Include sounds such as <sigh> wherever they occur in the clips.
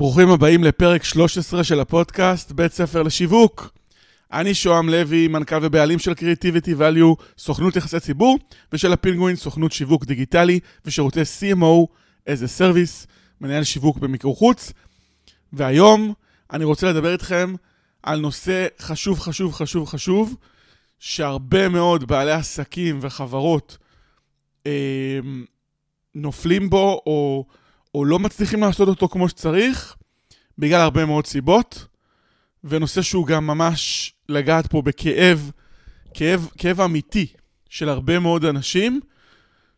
ברוכים הבאים לפרק 13 של הפודקאסט, בית ספר לשיווק. אני שוהם לוי, מנכ"ל ובעלים של Creativity Value, סוכנות יחסי ציבור, ושל הפינגווין, סוכנות שיווק דיגיטלי ושירותי CMO as a Service, מנהל שיווק במיקור חוץ. והיום אני רוצה לדבר איתכם על נושא חשוב, חשוב, חשוב, חשוב, שהרבה מאוד בעלי עסקים וחברות אה, נופלים בו, או... או לא מצליחים לעשות אותו כמו שצריך, בגלל הרבה מאוד סיבות, ונושא שהוא גם ממש לגעת פה בכאב, כאב, כאב אמיתי של הרבה מאוד אנשים,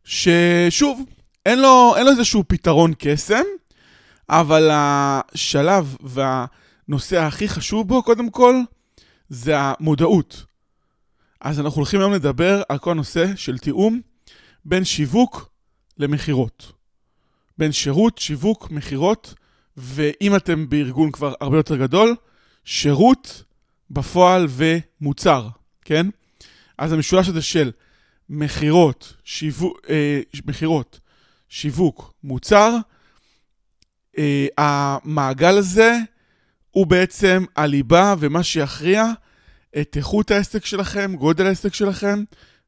ששוב, אין לו, אין לו איזשהו פתרון קסם, אבל השלב והנושא הכי חשוב בו, קודם כל, זה המודעות. אז אנחנו הולכים היום לדבר על כל הנושא של תיאום בין שיווק למכירות. בין שירות, שיווק, מכירות, ואם אתם בארגון כבר הרבה יותר גדול, שירות בפועל ומוצר, כן? אז המשולש הזה של מכירות, שיווק, אה, שיווק, מוצר, אה, המעגל הזה הוא בעצם הליבה ומה שיכריע את איכות העסק שלכם, גודל העסק שלכם,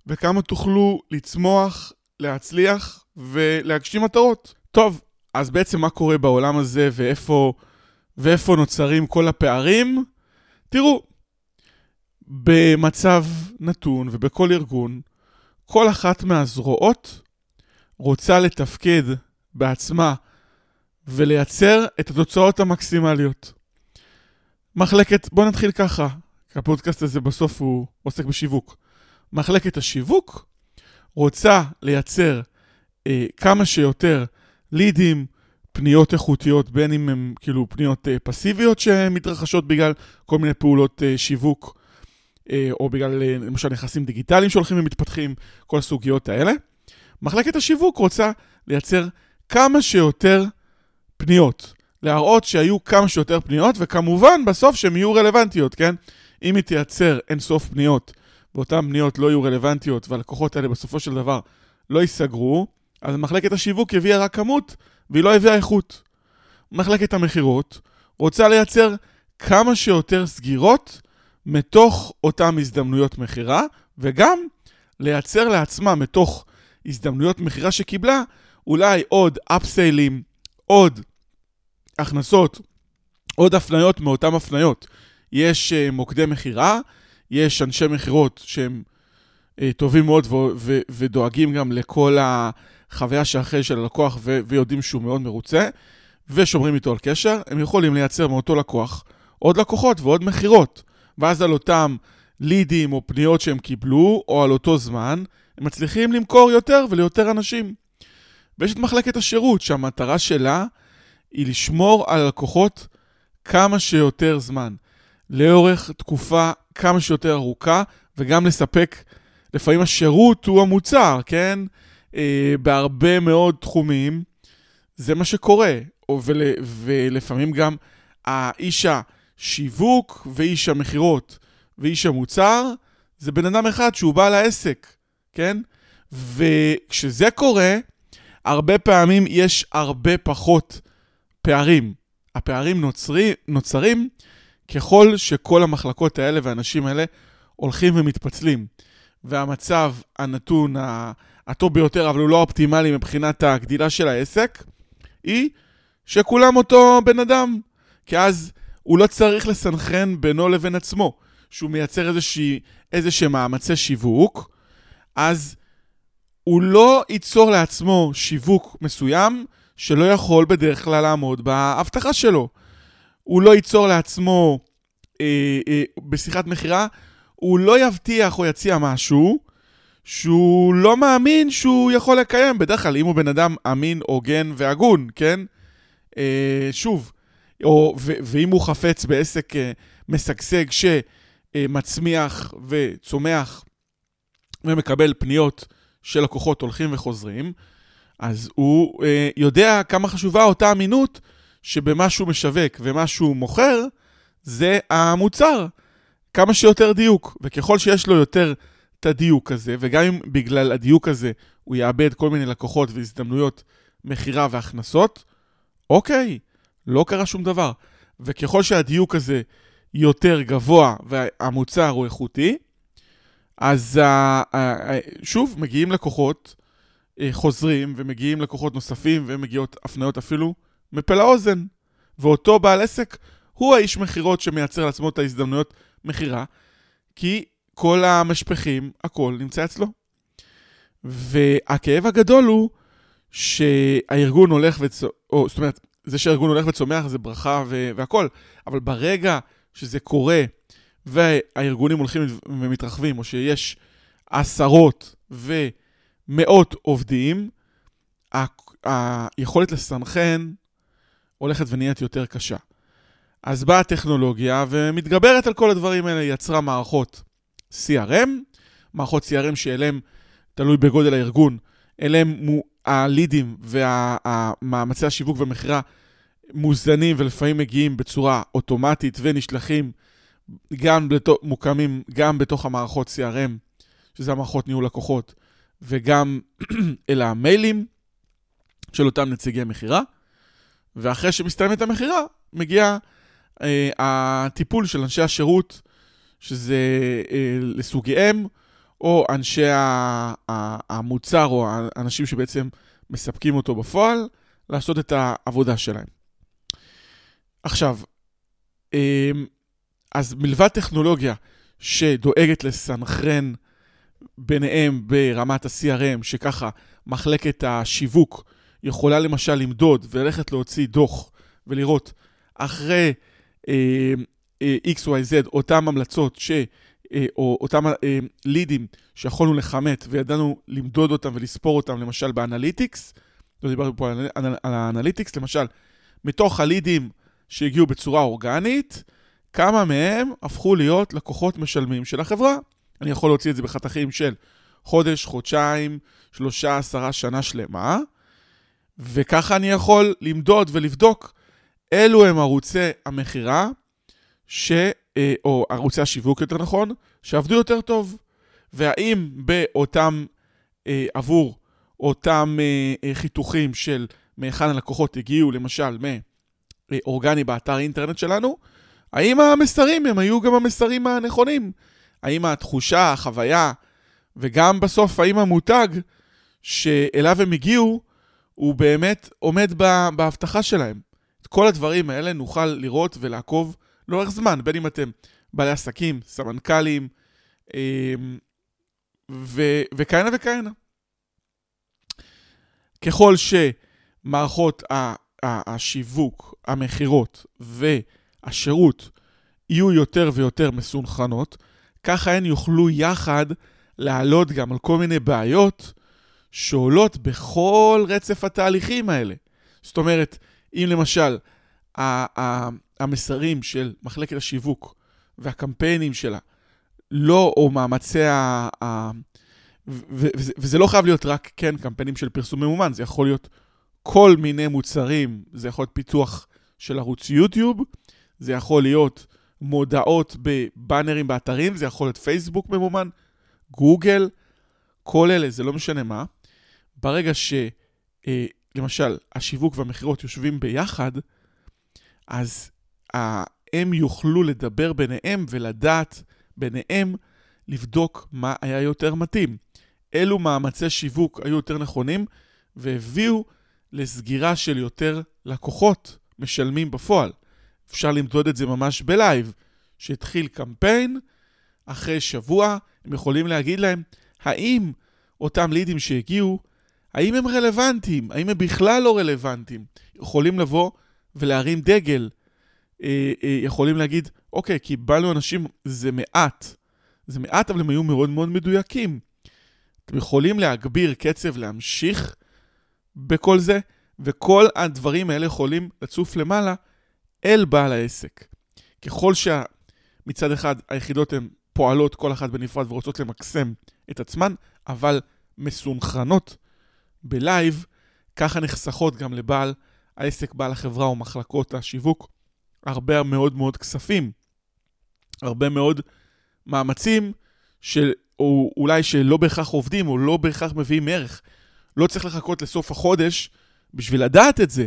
וכמה תוכלו לצמוח, להצליח ולהגשים מטרות. טוב, אז בעצם מה קורה בעולם הזה ואיפה, ואיפה נוצרים כל הפערים? תראו, במצב נתון ובכל ארגון, כל אחת מהזרועות רוצה לתפקד בעצמה ולייצר את התוצאות המקסימליות. מחלקת, בואו נתחיל ככה, כי הפודקאסט הזה בסוף הוא עוסק בשיווק. מחלקת השיווק רוצה לייצר אה, כמה שיותר לידים, פניות איכותיות, בין אם הן כאילו פניות אה, פסיביות שמתרחשות בגלל כל מיני פעולות אה, שיווק, אה, או בגלל למשל נכסים דיגיטליים שהולכים ומתפתחים, כל הסוגיות האלה. מחלקת השיווק רוצה לייצר כמה שיותר פניות, להראות שהיו כמה שיותר פניות, וכמובן בסוף שהן יהיו רלוונטיות, כן? אם היא תייצר אינסוף פניות, ואותן פניות לא יהיו רלוונטיות, והלקוחות האלה בסופו של דבר לא ייסגרו, אז מחלקת השיווק הביאה רק כמות, והיא לא הביאה איכות. מחלקת המכירות רוצה לייצר כמה שיותר סגירות מתוך אותן הזדמנויות מכירה, וגם לייצר לעצמה מתוך הזדמנויות מכירה שקיבלה, אולי עוד אפסיילים, עוד הכנסות, עוד הפניות מאותן הפניות. יש uh, מוקדי מכירה, יש אנשי מכירות שהם טובים מאוד ו- ו- ודואגים גם לכל ה... חוויה שאחרי של הלקוח ו- ויודעים שהוא מאוד מרוצה, ושומרים איתו על קשר, הם יכולים לייצר מאותו לקוח עוד לקוחות ועוד מכירות. ואז על אותם לידים או פניות שהם קיבלו, או על אותו זמן, הם מצליחים למכור יותר וליותר אנשים. ויש את מחלקת השירות, שהמטרה שלה היא לשמור על הלקוחות כמה שיותר זמן, לאורך תקופה כמה שיותר ארוכה, וגם לספק, לפעמים השירות הוא המוצר, כן? אה, בהרבה מאוד תחומים, זה מה שקורה. ול, ולפעמים גם האיש השיווק ואיש המכירות ואיש המוצר, זה בן אדם אחד שהוא בעל העסק, כן? וכשזה קורה, הרבה פעמים יש הרבה פחות פערים. הפערים נוצרי, נוצרים ככל שכל המחלקות האלה והאנשים האלה הולכים ומתפצלים. והמצב הנתון, הטוב ביותר, אבל הוא לא אופטימלי מבחינת הגדילה של העסק, היא שכולם אותו בן אדם. כי אז הוא לא צריך לסנכרן בינו לבין עצמו. שהוא מייצר איזושהי, איזשהם מאמצי שיווק, אז הוא לא ייצור לעצמו שיווק מסוים שלא יכול בדרך כלל לעמוד בהבטחה שלו. הוא לא ייצור לעצמו, אה, אה, בשיחת מכירה, הוא לא יבטיח או יציע משהו שהוא לא מאמין שהוא יכול לקיים. בדרך כלל, אם הוא בן אדם אמין, הוגן והגון, כן? אה, שוב, או, ו, ואם הוא חפץ בעסק אה, משגשג שמצמיח וצומח ומקבל פניות של לקוחות הולכים וחוזרים, אז הוא אה, יודע כמה חשובה אותה אמינות שבמה שהוא משווק ומה שהוא מוכר, זה המוצר. כמה שיותר דיוק, וככל שיש לו יותר את הדיוק הזה, וגם אם בגלל הדיוק הזה הוא יאבד כל מיני לקוחות והזדמנויות מכירה והכנסות, אוקיי, לא קרה שום דבר. וככל שהדיוק הזה יותר גבוה והמוצר הוא איכותי, אז שוב, מגיעים לקוחות אה, חוזרים ומגיעים לקוחות נוספים ומגיעות הפניות אפילו מפה לאוזן. ואותו בעל עסק הוא האיש מכירות שמייצר לעצמו את ההזדמנויות מכירה, כי כל המשפחים, הכל נמצא אצלו. והכאב הגדול הוא שהארגון הולך וצומח, זאת אומרת, זה שהארגון הולך וצומח זה ברכה והכול, אבל ברגע שזה קורה והארגונים הולכים ומתרחבים, או שיש עשרות ומאות עובדים, היכולת לסנכרן הולכת ונהיית יותר קשה. אז באה הטכנולוגיה ומתגברת על כל הדברים האלה, יצרה מערכות CRM, מערכות CRM שאליהם, תלוי בגודל הארגון, אליהם הלידים והמאמצי השיווק והמכירה מוזנים ולפעמים מגיעים בצורה אוטומטית ונשלחים גם בתוך, מוקמים גם בתוך המערכות CRM, שזה המערכות ניהול לקוחות, וגם <clears throat> אל המיילים של אותם נציגי מכירה. ואחרי שמסתיימת המכירה, מגיע אה, הטיפול של אנשי השירות, שזה אה, לסוגיהם, או אנשי המוצר, או האנשים שבעצם מספקים אותו בפועל, לעשות את העבודה שלהם. עכשיו, אה, אז מלבד טכנולוגיה שדואגת לסנכרן ביניהם ברמת ה-CRM, שככה מחלקת השיווק יכולה למשל למדוד וללכת להוציא דוח ולראות אחרי אה, אה, XYZ אותן המלצות ש... אה, או אותם אה, לידים שיכולנו לכמת וידענו למדוד אותם ולספור אותם, למשל באנליטיקס, לא דיברנו פה על, על, על האנליטיקס, למשל, מתוך הלידים שהגיעו בצורה אורגנית, כמה מהם הפכו להיות לקוחות משלמים של החברה. אני יכול להוציא את זה בחתכים של חודש, חודשיים, שלושה, עשרה, שנה שלמה, וככה אני יכול למדוד ולבדוק אילו הם ערוצי המכירה, ש... אה, או ערוצי השיווק יותר נכון, שעבדו יותר טוב. והאם באותם, אה, עבור אותם אה, חיתוכים של מהיכן הלקוחות הגיעו, למשל, מאורגני באתר אינטרנט שלנו, האם המסרים הם היו גם המסרים הנכונים? האם התחושה, החוויה, וגם בסוף האם המותג שאליו הם הגיעו, הוא באמת עומד בהבטחה שלהם. את כל הדברים האלה נוכל לראות ולעקוב לאורך זמן, בין אם אתם בעלי עסקים, סמנכ"לים, אמ, וכהנה וכהנה. ככל שמערכות השיווק, המכירות והשירות יהיו יותר ויותר מסונכרנות, ככה הן יוכלו יחד לעלות גם על כל מיני בעיות שעולות בכל רצף התהליכים האלה. זאת אומרת, אם למשל המסרים של מחלקת השיווק והקמפיינים שלה לא, או מאמצי ה... ה וזה, וזה לא חייב להיות רק, כן, קמפיינים של פרסום ממומן, זה יכול להיות כל מיני מוצרים, זה יכול להיות פיתוח של ערוץ יוטיוב, זה יכול להיות מודעות בבאנרים באתרים, זה יכול להיות פייסבוק ממומן, גוגל, כל אלה, זה לא משנה מה. ברגע שלמשל אה, השיווק והמכירות יושבים ביחד, אז הם יוכלו לדבר ביניהם ולדעת ביניהם לבדוק מה היה יותר מתאים. אילו מאמצי שיווק היו יותר נכונים והביאו לסגירה של יותר לקוחות משלמים בפועל. אפשר למדוד את זה ממש בלייב. שהתחיל קמפיין, אחרי שבוע הם יכולים להגיד להם האם אותם לידים שהגיעו, האם הם רלוונטיים, האם הם בכלל לא רלוונטיים. יכולים לבוא ולהרים דגל. אה, אה, יכולים להגיד, אוקיי, קיבלנו אנשים, זה מעט. זה מעט, אבל הם היו מאוד מאוד מדויקים. אתם יכולים להגביר קצב, להמשיך בכל זה, וכל הדברים האלה יכולים לצוף למעלה אל בעל העסק. ככל שמצד אחד היחידות הן פועלות כל אחת בנפרד ורוצות למקסם את עצמן, אבל מסונכרנות בלייב, ככה נחסכות גם לבעל העסק, בעל החברה או מחלקות השיווק הרבה מאוד מאוד כספים, הרבה מאוד מאמצים, של, או אולי שלא בהכרח עובדים או לא בהכרח מביאים ערך. לא צריך לחכות לסוף החודש בשביל לדעת את זה,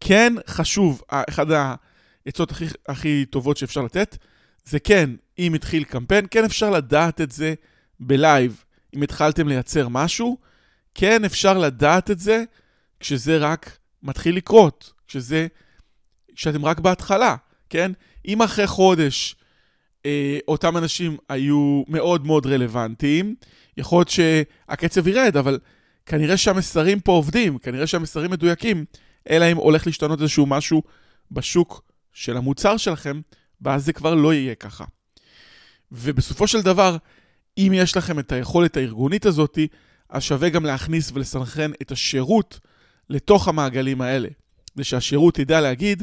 כן חשוב, אחד העצות הכי, הכי טובות שאפשר לתת, זה כן, אם התחיל קמפיין, כן אפשר לדעת את זה בלייב. אם התחלתם לייצר משהו, כן אפשר לדעת את זה כשזה רק מתחיל לקרות, כשזה, כשאתם רק בהתחלה, כן? אם אחרי חודש אה, אותם אנשים היו מאוד מאוד רלוונטיים, יכול להיות שהקצב ירד, אבל כנראה שהמסרים פה עובדים, כנראה שהמסרים מדויקים, אלא אם הולך להשתנות איזשהו משהו בשוק של המוצר שלכם, ואז זה כבר לא יהיה ככה. ובסופו של דבר, אם יש לכם את היכולת הארגונית הזאת, אז שווה גם להכניס ולסנכרן את השירות לתוך המעגלים האלה. כדי שהשירות ידע להגיד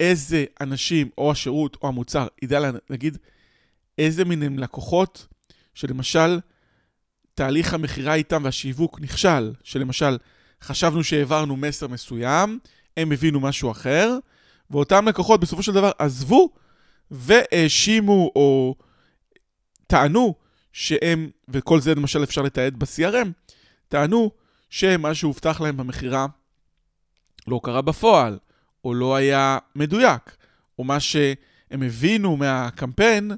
איזה אנשים, או השירות או המוצר, ידע להגיד איזה מין הם לקוחות, שלמשל, תהליך המכירה איתם והשיווק נכשל, שלמשל, חשבנו שהעברנו מסר מסוים, הם הבינו משהו אחר, ואותם לקוחות בסופו של דבר עזבו והאשימו או טענו שהם, וכל זה למשל אפשר לתעד ב-CRM, טענו שמה שהובטח להם במכירה לא קרה בפועל, או לא היה מדויק, או מה שהם הבינו מהקמפיין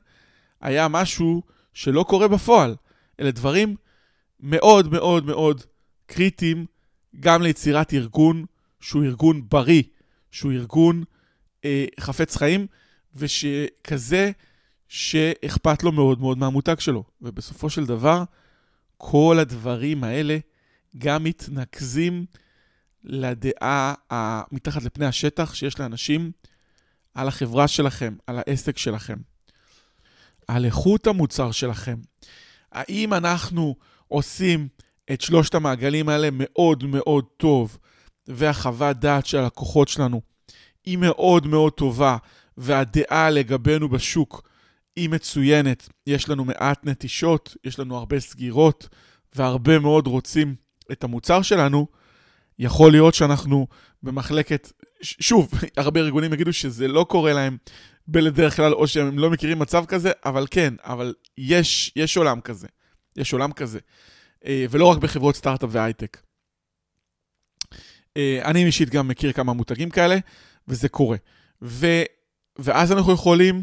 היה משהו שלא קורה בפועל. אלה דברים מאוד מאוד מאוד קריטיים גם ליצירת ארגון שהוא ארגון בריא, שהוא ארגון אה, חפץ חיים, ושכזה שאכפת לו מאוד מאוד מהמותג שלו. ובסופו של דבר, כל הדברים האלה גם מתנקזים לדעה מתחת לפני השטח שיש לאנשים על החברה שלכם, על העסק שלכם, על איכות המוצר שלכם. האם אנחנו עושים את שלושת המעגלים האלה מאוד מאוד טוב, והחוות דעת של הלקוחות שלנו היא מאוד מאוד טובה, והדעה לגבינו בשוק היא מצוינת. יש לנו מעט נטישות, יש לנו הרבה סגירות, והרבה מאוד רוצים את המוצר שלנו. יכול להיות שאנחנו במחלקת, שוב, <laughs> הרבה ארגונים יגידו שזה לא קורה להם בדרך כלל, או שהם לא מכירים מצב כזה, אבל כן, אבל יש, יש עולם כזה. יש עולם כזה. אה, ולא רק בחברות סטארט-אפ והייטק. אה, אני אישית גם מכיר כמה מותגים כאלה, וזה קורה. ו, ואז אנחנו יכולים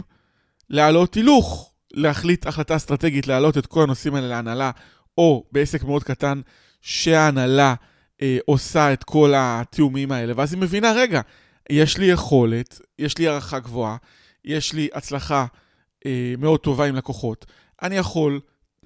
להעלות הילוך, להחליט החלטה אסטרטגית, להעלות את כל הנושאים האלה להנהלה, או בעסק מאוד קטן, שההנהלה אה, עושה את כל התיאומים האלה, ואז היא מבינה, רגע, יש לי יכולת, יש לי הערכה גבוהה, יש לי הצלחה אה, מאוד טובה עם לקוחות, אני יכול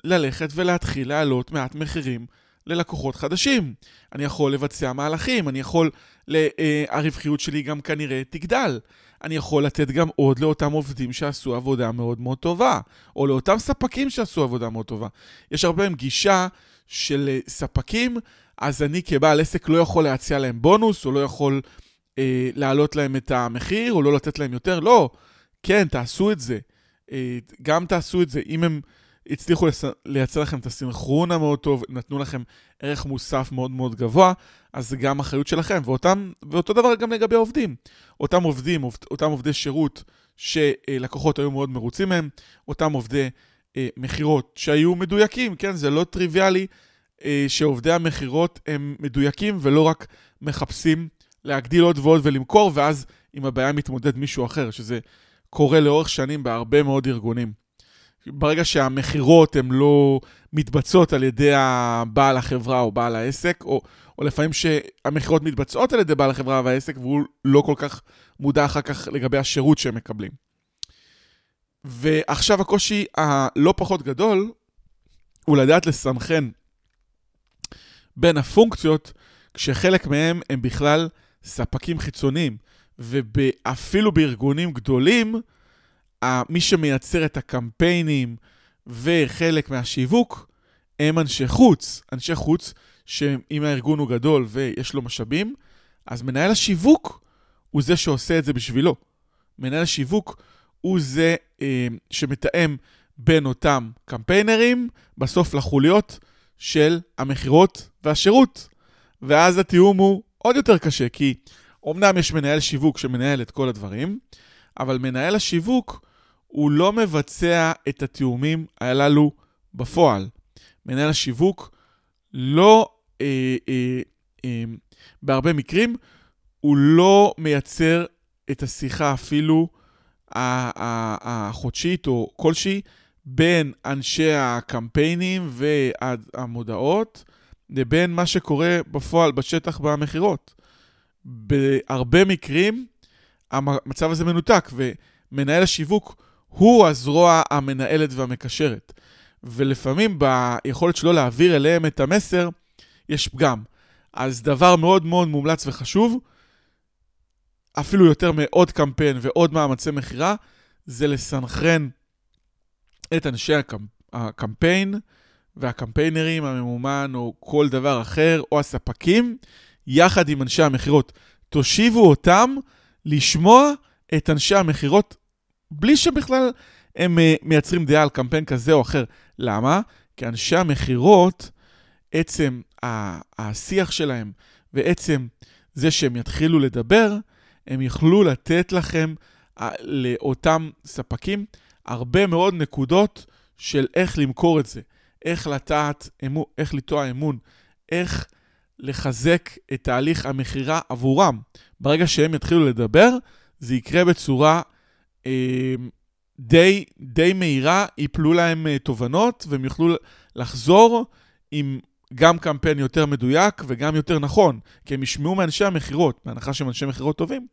ללכת ולהתחיל להעלות מעט מחירים ללקוחות חדשים. אני יכול לבצע מהלכים, אני יכול, אה, הרווחיות שלי גם כנראה תגדל. אני יכול לתת גם עוד לאותם עובדים שעשו עבודה מאוד מאוד טובה, או לאותם ספקים שעשו עבודה מאוד טובה. יש הרבה עם גישה של אה, ספקים, אז אני כבעל עסק לא יכול להציע להם בונוס, או לא יכול אה, להעלות להם את המחיר, או לא לתת להם יותר. לא, כן, תעשו את זה. אה, גם תעשו את זה. אם הם... הצליחו לייצר לכם את הסינכרון המאוד טוב, נתנו לכם ערך מוסף מאוד מאוד גבוה, אז זה גם אחריות שלכם. ואותם, ואותו דבר גם לגבי עובדים. אותם עובדים, אותם עובדי שירות שלקוחות היו מאוד מרוצים מהם, אותם עובדי אה, מכירות שהיו מדויקים, כן? זה לא טריוויאלי אה, שעובדי המכירות הם מדויקים ולא רק מחפשים להגדיל עוד ועוד ולמכור, ואז עם הבעיה מתמודד מישהו אחר, שזה קורה לאורך שנים בהרבה מאוד ארגונים. ברגע שהמכירות הן לא מתבצעות על ידי בעל החברה או בעל העסק, או, או לפעמים שהמכירות מתבצעות על ידי בעל החברה והעסק, והוא לא כל כך מודע אחר כך לגבי השירות שהם מקבלים. ועכשיו הקושי הלא פחות גדול הוא לדעת לסנכרן בין הפונקציות, כשחלק מהם הם בכלל ספקים חיצוניים, ואפילו בארגונים גדולים, מי שמייצר את הקמפיינים וחלק מהשיווק הם אנשי חוץ. אנשי חוץ שאם הארגון הוא גדול ויש לו משאבים, אז מנהל השיווק הוא זה שעושה את זה בשבילו. מנהל השיווק הוא זה אה, שמתאם בין אותם קמפיינרים, בסוף לחוליות של המכירות והשירות. ואז התיאום הוא עוד יותר קשה, כי אמנם יש מנהל שיווק שמנהל את כל הדברים, אבל מנהל השיווק הוא לא מבצע את התיאומים הללו בפועל. מנהל השיווק לא, אה, אה, אה, בהרבה מקרים, הוא לא מייצר את השיחה אפילו החודשית או כלשהי בין אנשי הקמפיינים והמודעות לבין מה שקורה בפועל בשטח במכירות. בהרבה מקרים המצב הזה מנותק, ומנהל השיווק הוא הזרוע המנהלת והמקשרת. ולפעמים ביכולת שלו להעביר אליהם את המסר, יש פגם. אז דבר מאוד מאוד מומלץ וחשוב, אפילו יותר מעוד קמפיין ועוד מאמצי מכירה, זה לסנכרן את אנשי הקמפ... הקמפיין והקמפיינרים, הממומן או כל דבר אחר, או הספקים, יחד עם אנשי המכירות. תושיבו אותם לשמוע את אנשי המכירות, בלי שבכלל הם אה, מייצרים דעה על קמפיין כזה או אחר. למה? כי אנשי המכירות, עצם השיח שלהם ועצם זה שהם יתחילו לדבר, הם יוכלו לתת לכם, אה, לאותם ספקים, הרבה מאוד נקודות של איך למכור את זה, איך לטעת, איך לטוע אמון, איך לחזק את תהליך המכירה עבורם. ברגע שהם יתחילו לדבר, זה יקרה בצורה די, די מהירה, ייפלו להם אה, תובנות והם יוכלו לחזור עם גם קמפיין יותר מדויק וגם יותר נכון, כי הם ישמעו מאנשי המכירות, בהנחה שהם אנשי מכירות טובים,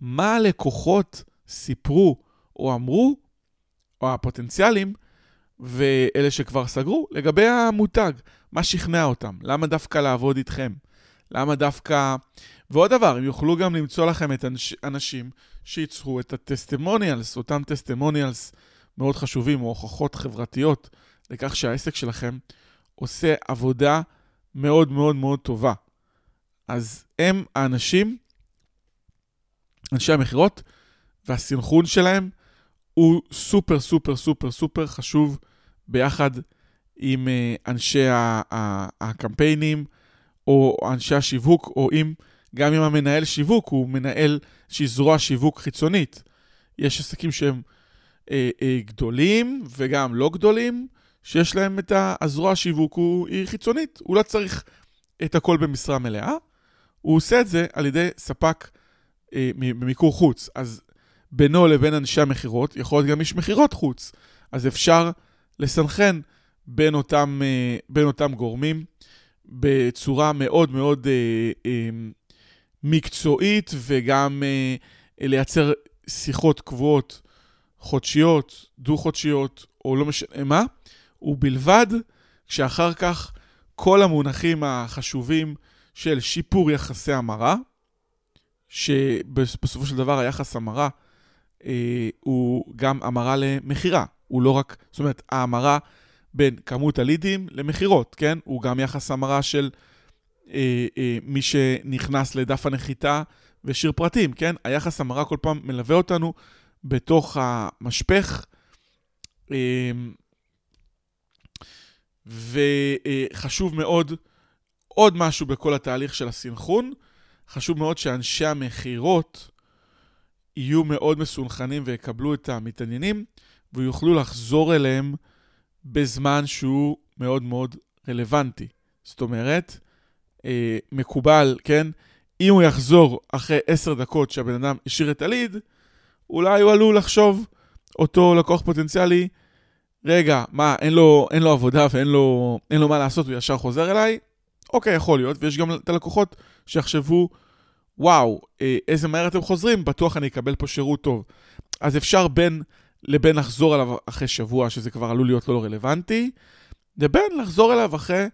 מה הלקוחות סיפרו או אמרו, או הפוטנציאלים, ואלה שכבר סגרו, לגבי המותג. מה שכנע אותם? למה דווקא לעבוד איתכם? למה דווקא... ועוד דבר, הם יוכלו גם למצוא לכם את אנש... אנשים שייצרו את הטסטימוניאלס, אותם טסטימוניאלס מאוד חשובים, או הוכחות חברתיות, לכך שהעסק שלכם עושה עבודה מאוד מאוד מאוד טובה. אז הם האנשים, אנשי המכירות, והסנכרון שלהם הוא סופר סופר סופר סופר חשוב ביחד עם אה, אנשי הקמפיינים, או אנשי השיווק, או עם, גם עם המנהל שיווק, הוא מנהל שהיא זרוע שיווק חיצונית. יש עסקים שהם אה, אה, גדולים וגם לא גדולים, שיש להם את הזרוע השיווק, הוא, היא חיצונית, הוא לא צריך את הכל במשרה מלאה, הוא עושה את זה על ידי ספק אה, במיקור חוץ. אז בינו לבין אנשי המכירות, יכול להיות גם איש מכירות חוץ, אז אפשר לסנכרן בין אה, בין אותם גורמים בצורה מאוד מאוד אה, אה, מקצועית וגם לייצר שיחות קבועות חודשיות, דו-חודשיות, או לא משנה מה, ובלבד שאחר כך כל המונחים החשובים של שיפור יחסי המרה, שבסופו של דבר היחס המרה אה, הוא גם המרה למכירה, הוא לא רק, זאת אומרת, ההמרה בין כמות הלידים למכירות, כן? הוא גם יחס המרה של אה, אה, מי שנכנס לדף הנחיתה ושיר פרטים, כן? היחס המרה כל פעם מלווה אותנו בתוך המשפך. אה, וחשוב מאוד, עוד משהו בכל התהליך של הסינכרון, חשוב מאוד שאנשי המכירות יהיו מאוד מסונכנים ויקבלו את המתעניינים, ויוכלו לחזור אליהם בזמן שהוא מאוד מאוד רלוונטי. זאת אומרת, אה, מקובל, כן? אם הוא יחזור אחרי עשר דקות שהבן אדם השאיר את הליד, אולי הוא עלול לחשוב, אותו לקוח פוטנציאלי, רגע, מה, אין לו, אין לו עבודה ואין לו, לו מה לעשות, הוא ישר חוזר אליי? אוקיי, יכול להיות, ויש גם את הלקוחות שיחשבו, וואו, אה, איזה מהר אתם חוזרים, בטוח אני אקבל פה שירות טוב. אז אפשר בין לבין לחזור אליו אחרי שבוע, שזה כבר עלול להיות לא רלוונטי, לבין לחזור אליו אחרי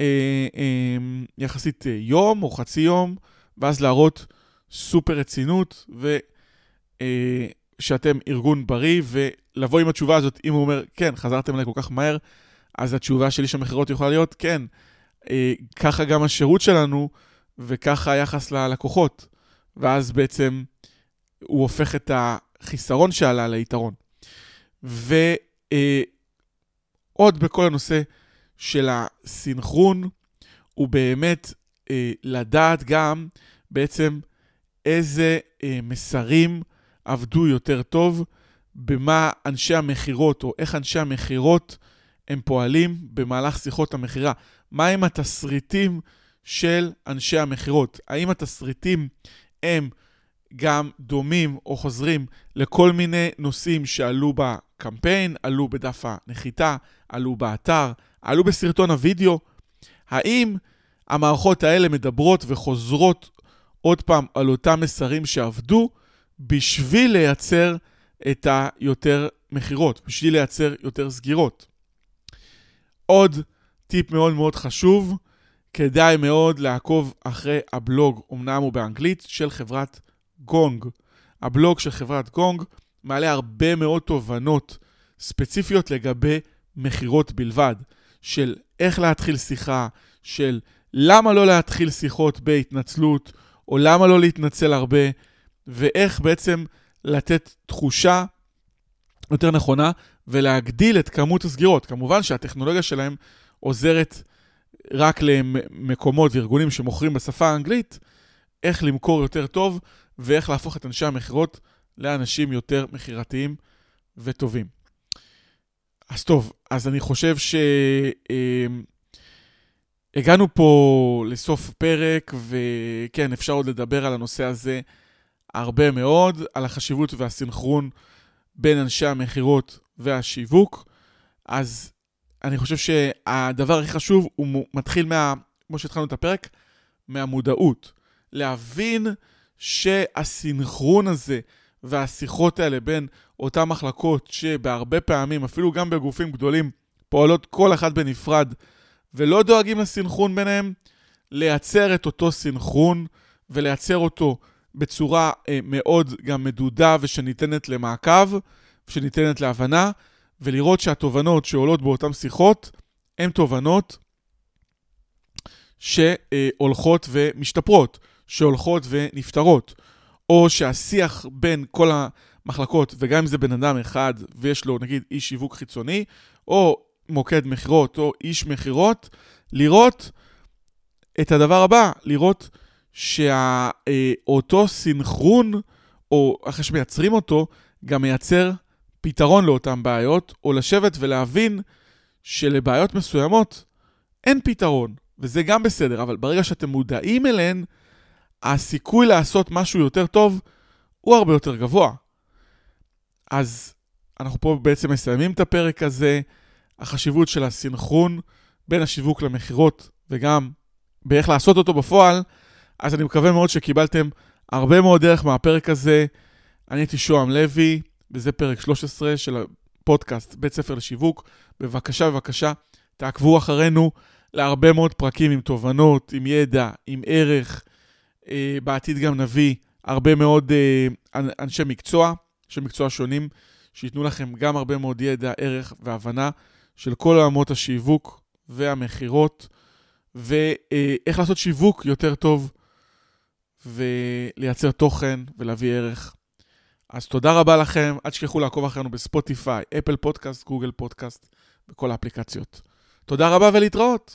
אה, אה, יחסית אה, יום או חצי יום, ואז להראות סופר רצינות, ושאתם אה, ארגון בריא, ולבוא עם התשובה הזאת, אם הוא אומר, כן, חזרתם אליי כל כך מהר, אז התשובה שלי שהמכירות יכולה להיות, כן, אה, ככה גם השירות שלנו, וככה היחס ללקוחות. ואז בעצם הוא הופך את החיסרון שעלה ליתרון. ועוד בכל הנושא של הסינכרון, הוא באמת אה, לדעת גם בעצם איזה אה, מסרים עבדו יותר טוב, במה אנשי המכירות, או איך אנשי המכירות הם פועלים במהלך שיחות המכירה. מהם התסריטים של אנשי המכירות? האם התסריטים הם גם דומים או חוזרים לכל מיני נושאים שעלו בקמפיין, עלו בדף הנחיתה, עלו באתר, עלו בסרטון הוידאו. האם המערכות האלה מדברות וחוזרות עוד פעם על אותם מסרים שעבדו בשביל לייצר את היותר מכירות, בשביל לייצר יותר סגירות. עוד טיפ מאוד מאוד חשוב, כדאי מאוד לעקוב אחרי הבלוג, אמנם הוא באנגלית, של חברת גונג. הבלוג של חברת גונג מעלה הרבה מאוד תובנות ספציפיות לגבי מכירות בלבד, של איך להתחיל שיחה, של למה לא להתחיל שיחות בהתנצלות, או למה לא להתנצל הרבה, ואיך בעצם לתת תחושה יותר נכונה ולהגדיל את כמות הסגירות. כמובן שהטכנולוגיה שלהם עוזרת רק למקומות וארגונים שמוכרים בשפה האנגלית, איך למכור יותר טוב ואיך להפוך את אנשי המכירות לאנשים יותר מכירתיים וטובים. אז טוב, אז אני חושב שהגענו אמ, פה לסוף פרק, וכן, אפשר עוד לדבר על הנושא הזה הרבה מאוד, על החשיבות והסינכרון בין אנשי המכירות והשיווק. אז אני חושב שהדבר הכי חשוב, הוא מתחיל מה, כמו שהתחלנו את הפרק, מהמודעות. להבין שהסינכרון הזה והשיחות האלה בין אותן מחלקות שבהרבה פעמים, אפילו גם בגופים גדולים, פועלות כל אחת בנפרד ולא דואגים לסינכרון ביניהם, לייצר את אותו סינכרון ולייצר אותו בצורה אה, מאוד גם מדודה ושניתנת למעקב, שניתנת להבנה, ולראות שהתובנות שעולות באותן שיחות הן תובנות שהולכות ומשתפרות, שהולכות ונפתרות, או שהשיח בין כל המחלקות, וגם אם זה בן אדם אחד ויש לו נגיד איש שיווק חיצוני, או מוקד מכירות או איש מכירות, לראות את הדבר הבא, לראות שאותו סינכרון, או אחרי שמייצרים אותו, גם מייצר פתרון לאותן בעיות, או לשבת ולהבין שלבעיות מסוימות אין פתרון, וזה גם בסדר, אבל ברגע שאתם מודעים אליהן, הסיכוי לעשות משהו יותר טוב הוא הרבה יותר גבוה. אז אנחנו פה בעצם מסיימים את הפרק הזה, החשיבות של הסינכרון בין השיווק למכירות וגם באיך לעשות אותו בפועל, אז אני מקווה מאוד שקיבלתם הרבה מאוד דרך מהפרק הזה. אני הייתי שוהם לוי, וזה פרק 13 של הפודקאסט בית ספר לשיווק. בבקשה, בבקשה, תעקבו אחרינו להרבה מאוד פרקים עם תובנות, עם ידע, עם ערך. אה, בעתיד גם נביא הרבה מאוד אה, אנשי מקצוע, אנשי מקצוע שונים, שייתנו לכם גם הרבה מאוד ידע, ערך והבנה של כל עולמות השיווק והמכירות, ואיך לעשות שיווק יותר טוב ולייצר תוכן ולהביא ערך. אז תודה רבה לכם, אל תשכחו לעקוב אחרינו בספוטיפיי, אפל פודקאסט, גוגל פודקאסט וכל האפליקציות. תודה רבה ולהתראות.